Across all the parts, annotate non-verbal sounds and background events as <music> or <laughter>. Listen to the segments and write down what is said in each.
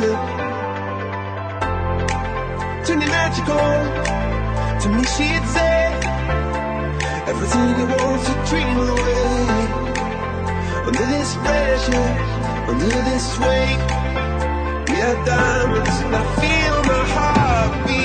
moment it magical. To me she'd say Everything you want to dream away. Under this pressure Under this weight We are diamonds and I feel my heart beat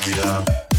Navidad.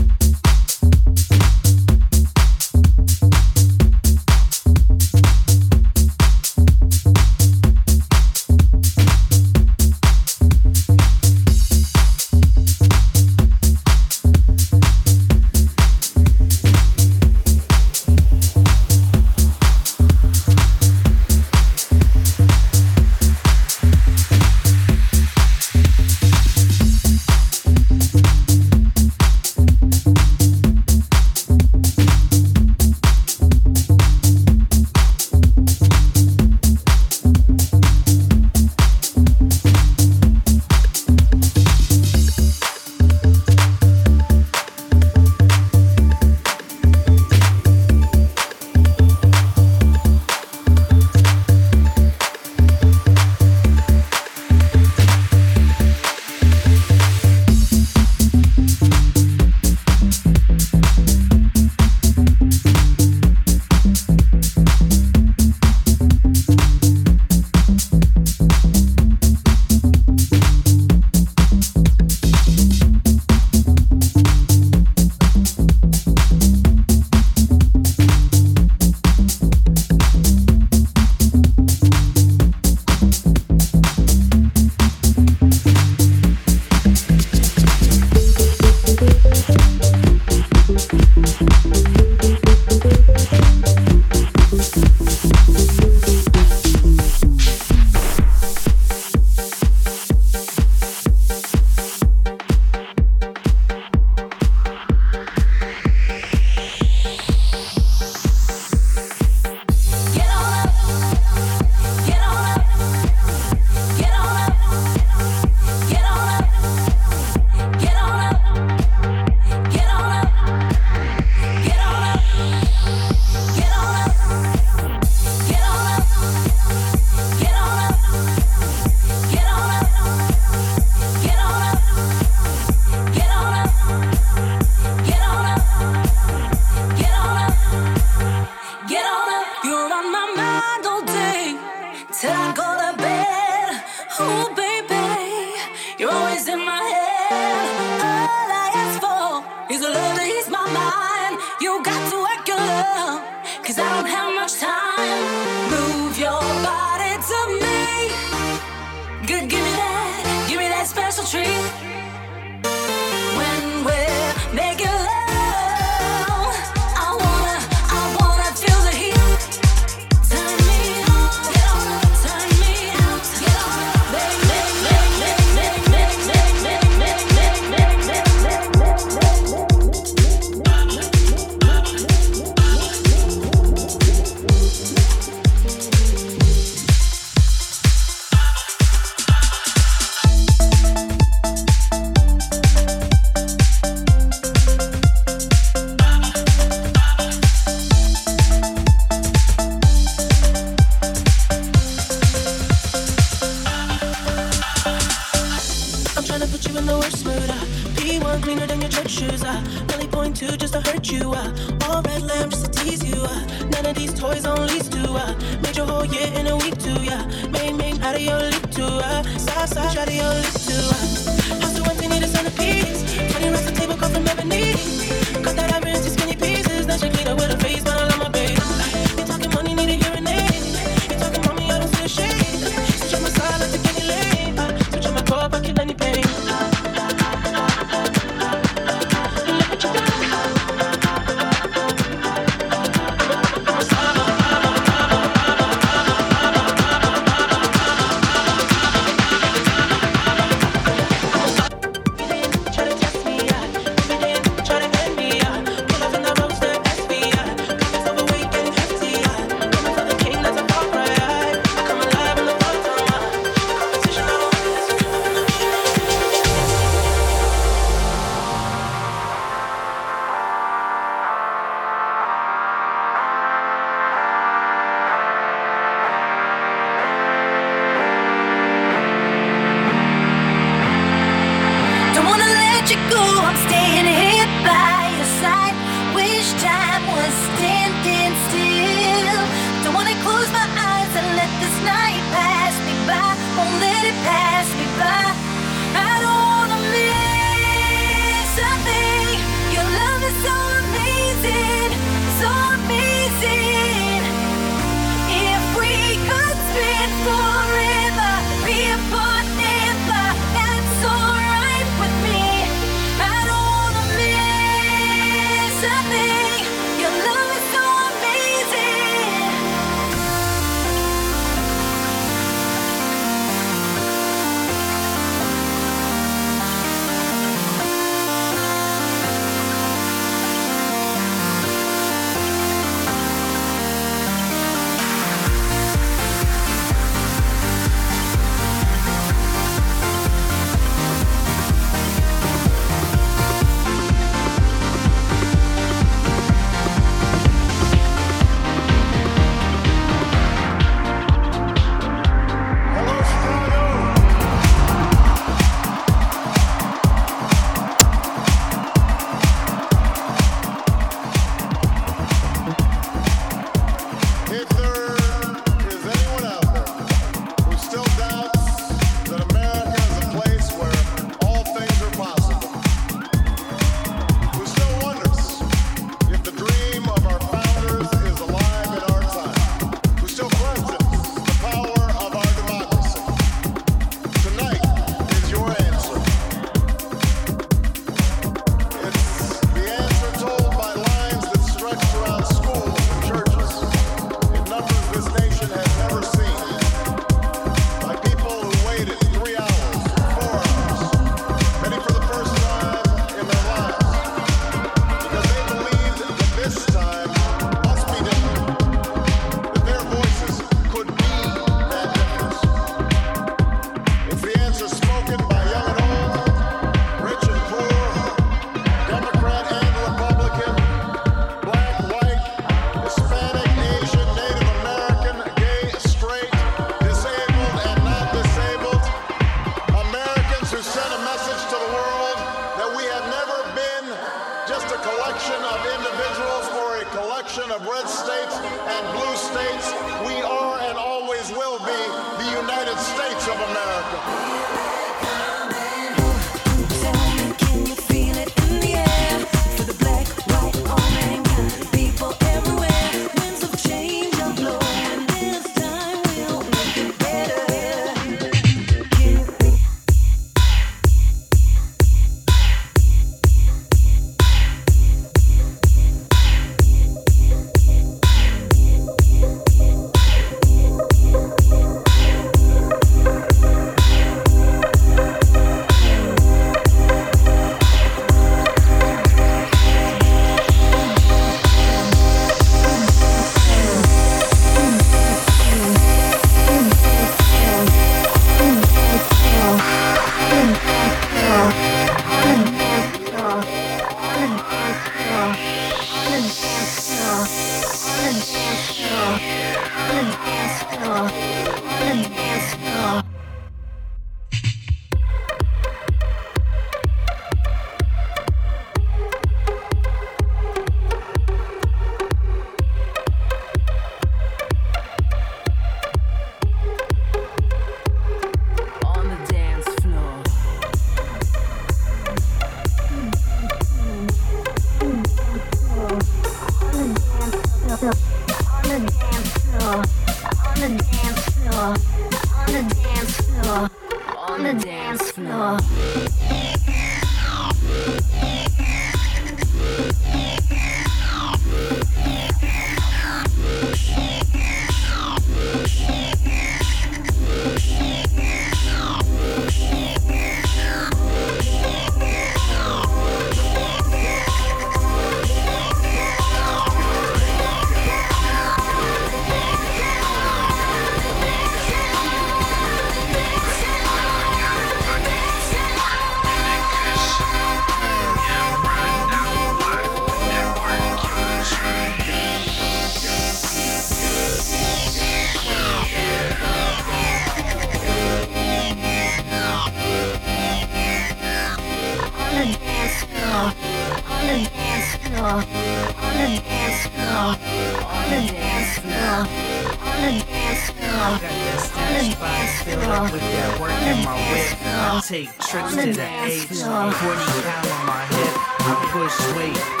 Push weight,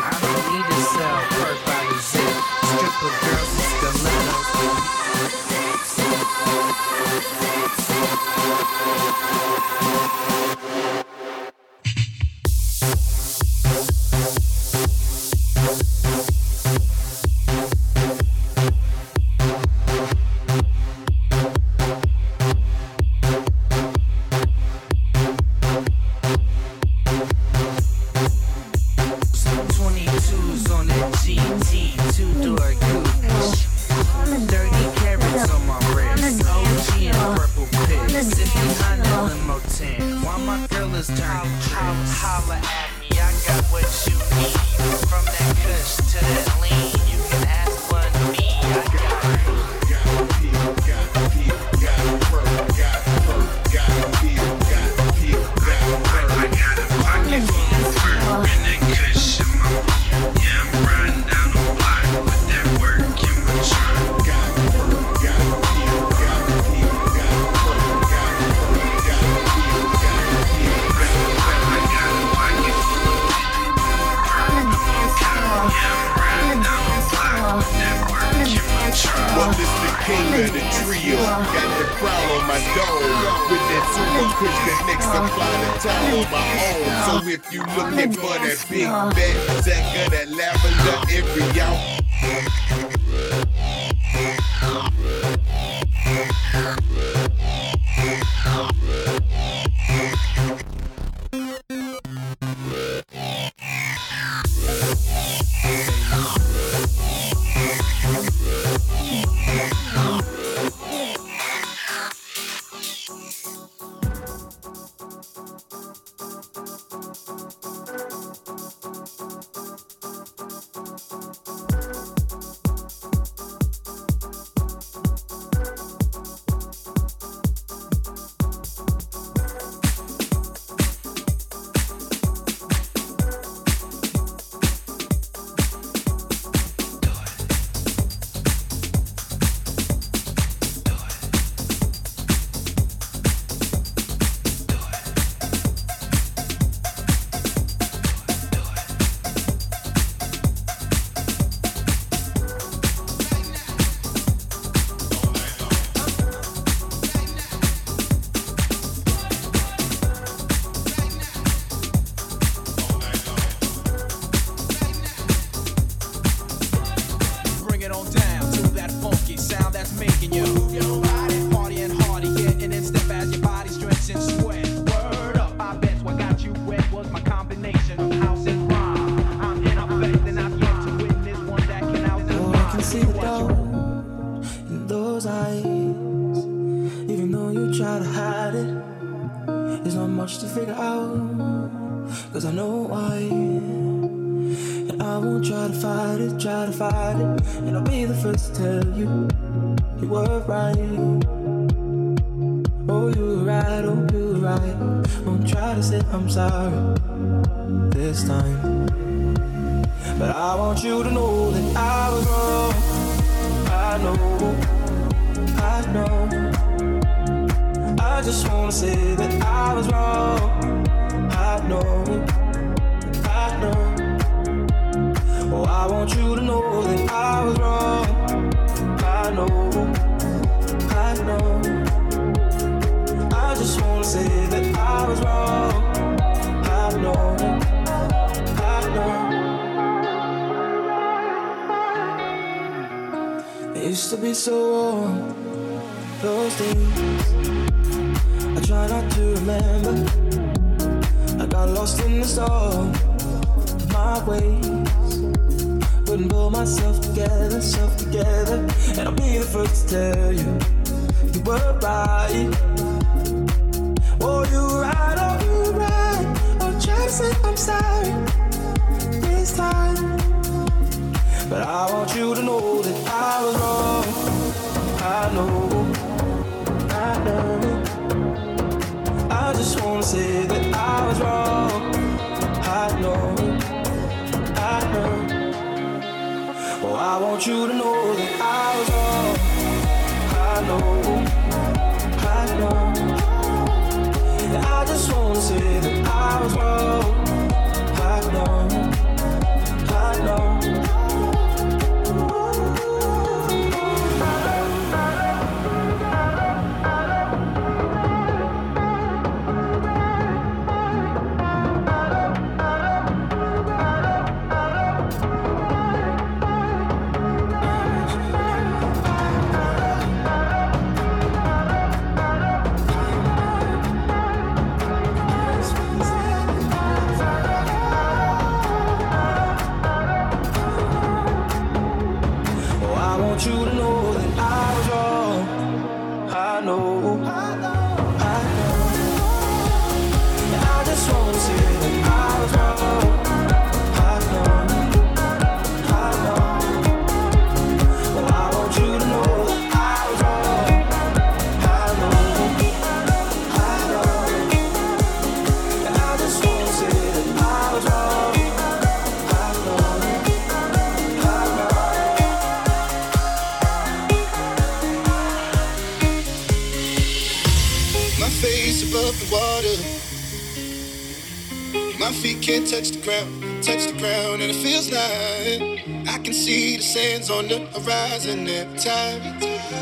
Sun's on the horizon every time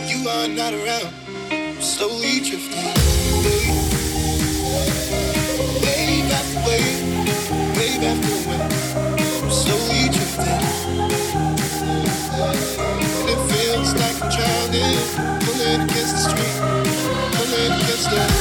you are not around. I'm slowly drifting away, way after way, way after way. I'm slowly drifting, and it feels like I'm drowning, pulling against the street, pulling against the.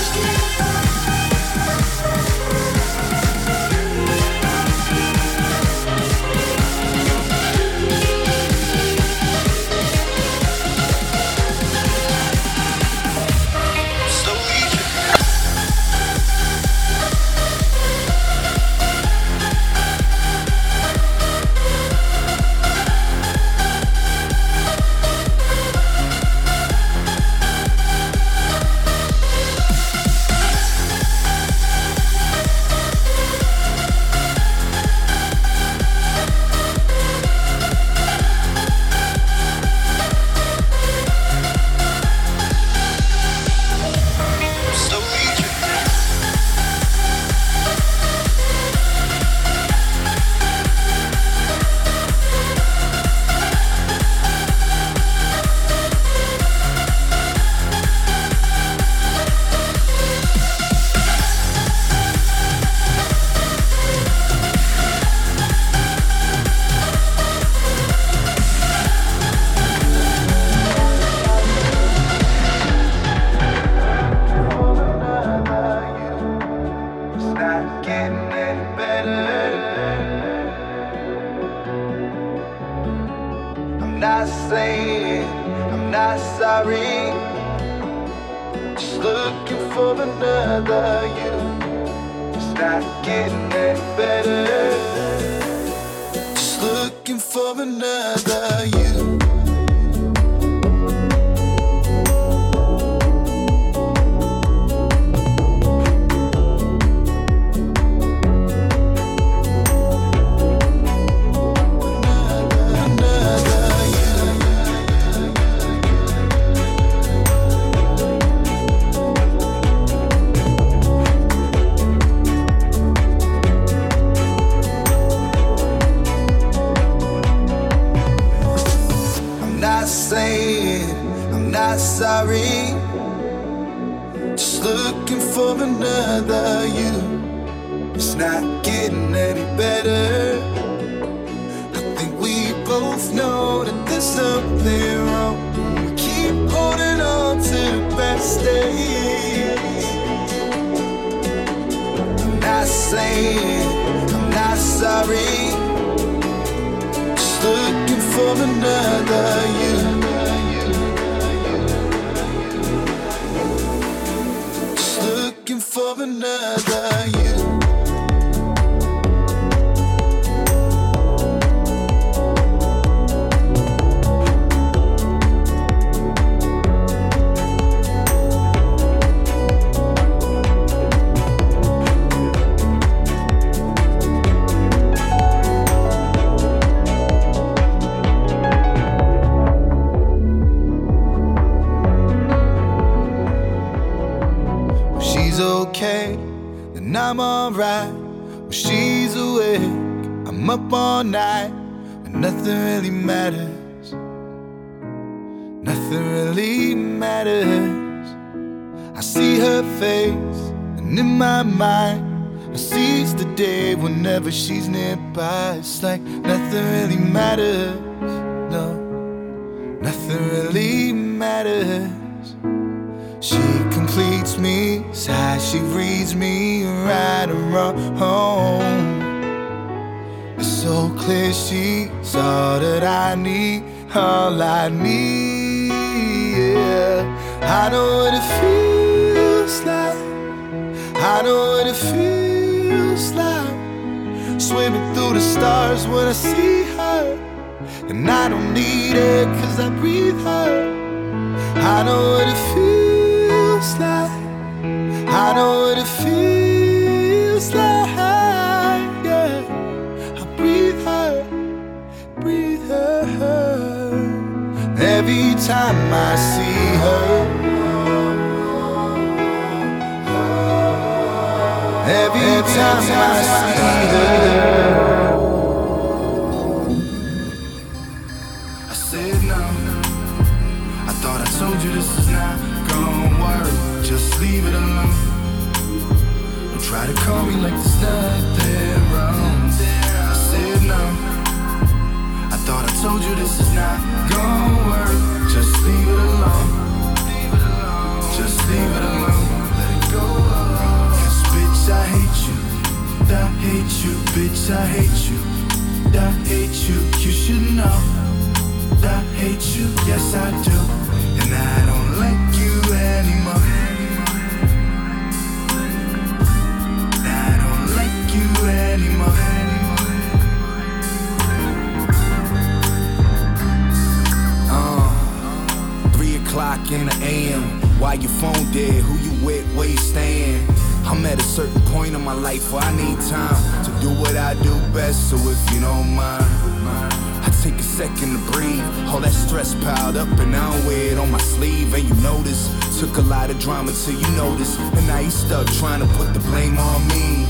Know. I hate you, yes I do. Second to breathe. All that stress piled up and I don't wear it on my sleeve. And you notice, took a lot of drama till you notice. And now you stuck trying to put the blame on me.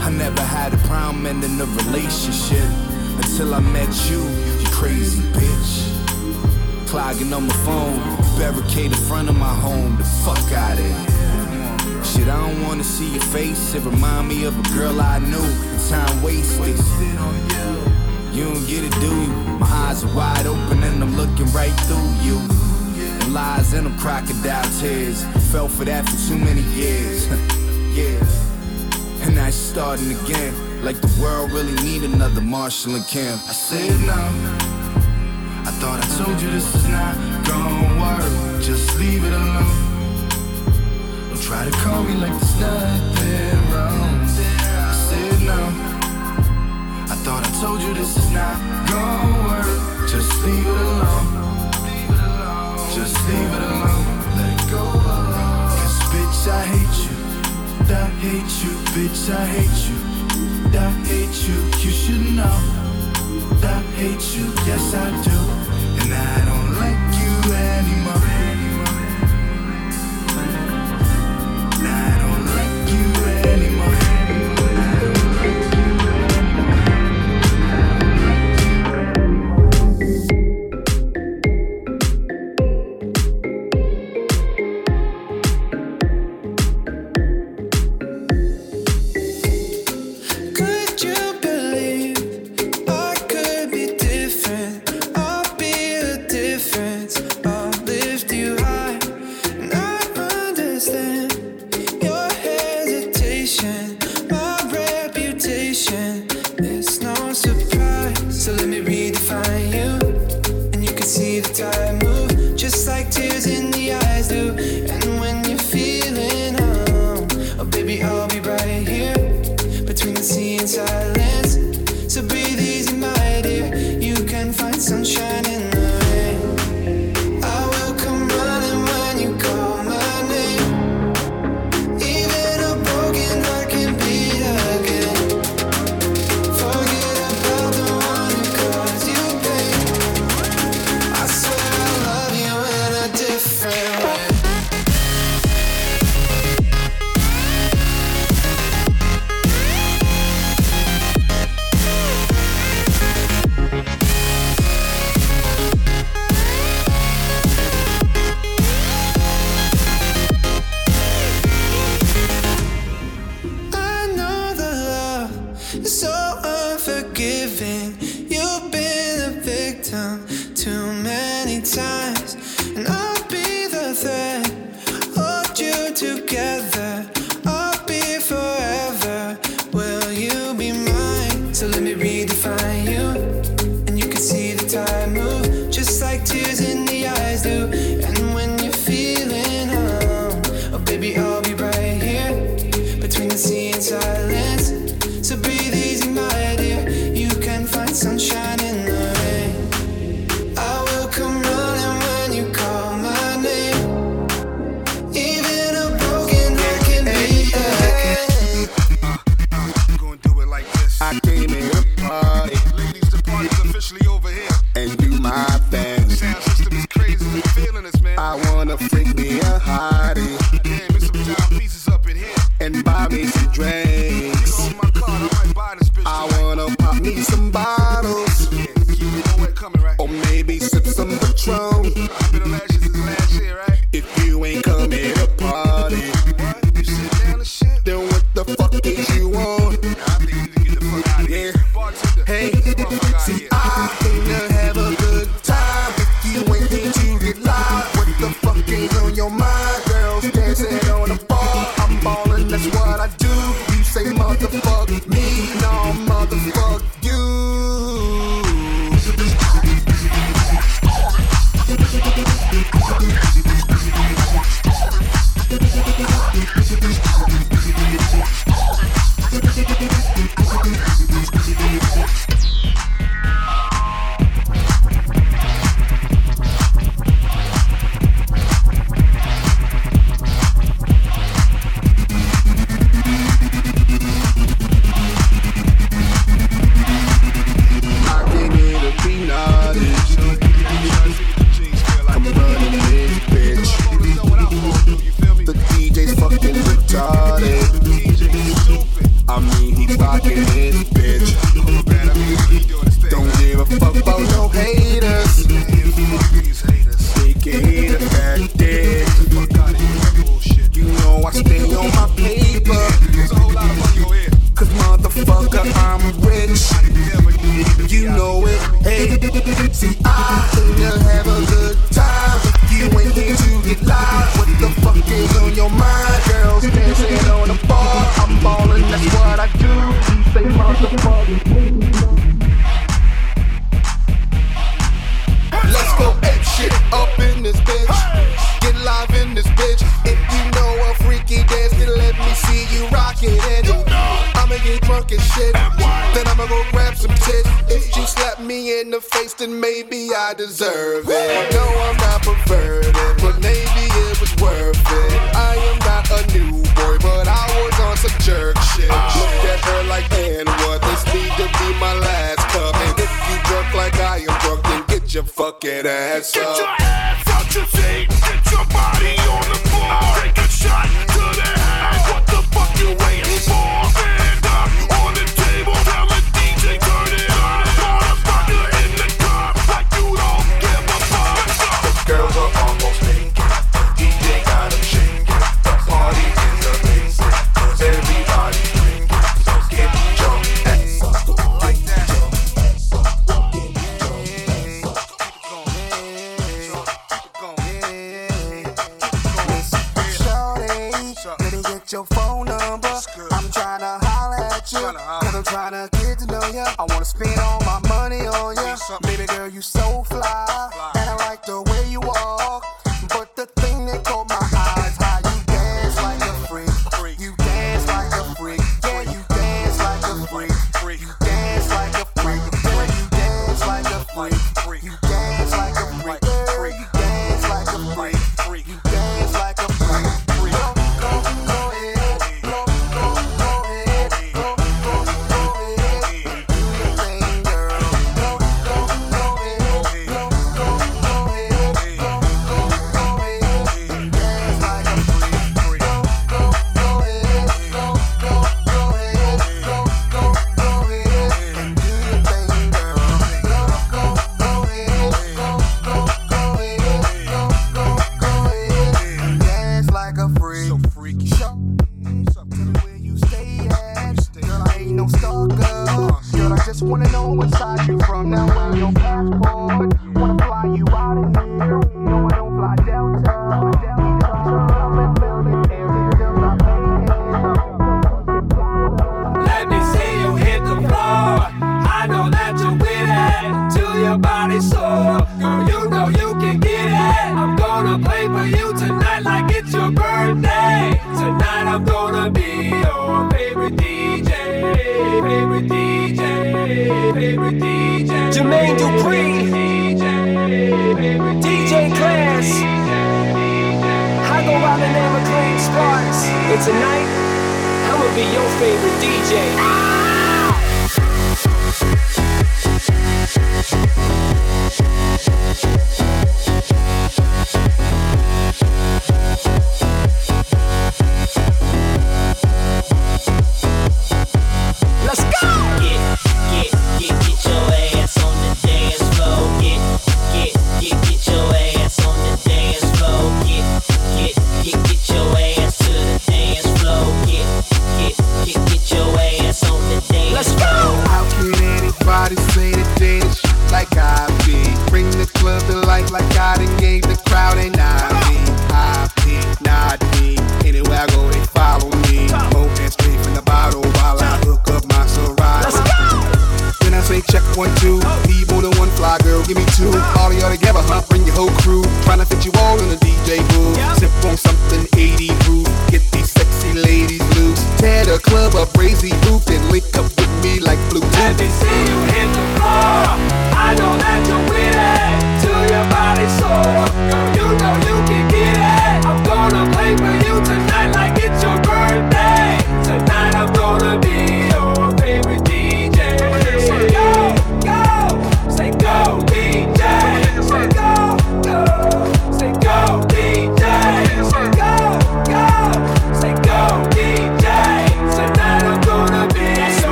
I never had a problem ending a relationship until I met you, you crazy bitch. Clogging on my phone, barricade in front of my home. The fuck out of. Shit, I don't wanna see your face. It remind me of a girl I knew. Time wasted. You don't get it, do you? My eyes are wide open and I'm looking right through you. And lies and them crocodile tears. Fell for that for too many years. <laughs> yeah. And now she's starting again. Like the world really need another marshalling camp. Kim. I said no. I thought I told you this is not gonna work. Just leave it alone. Don't try to call me like there's nothing wrong. I said no. Thought I told you this is not gonna work. Just leave it alone. Just leave it alone. Let it go alone. Cause bitch, I hate you. I hate you, bitch, I hate you. I hate you, you should know. I hate you, yes I do. And I just like tears in the eyes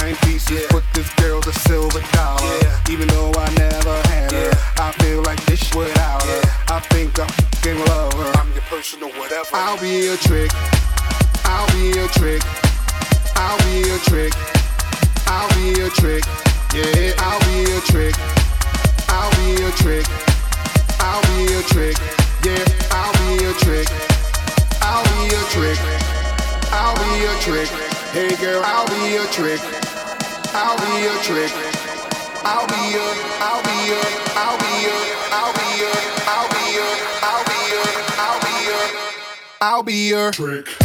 nine pieces. Put this girl to silver dollar. Even though I never had her, I feel like this without her. I think I'm fucking love her. I'm your personal whatever. I'll be a trick. I'll be a trick. I'll be a trick. I'll be a trick. Yeah, I'll be a trick. I'll be a trick. I'll be a trick. Yeah, I'll be a trick. I'll be a trick. I'll be a trick. Hey girl, I'll be a trick. I'll be your trick. I'll be a, I'll be a, I'll be a, I'll be a, I'll be a, I'll be a, I'll be a, I'll be trick.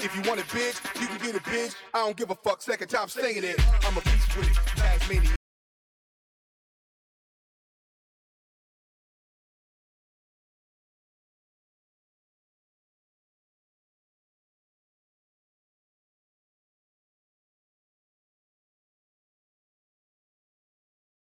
If you want it bitch, you can get it bitch. I don't give a fuck, second time saying it. I'm a beast with it, past.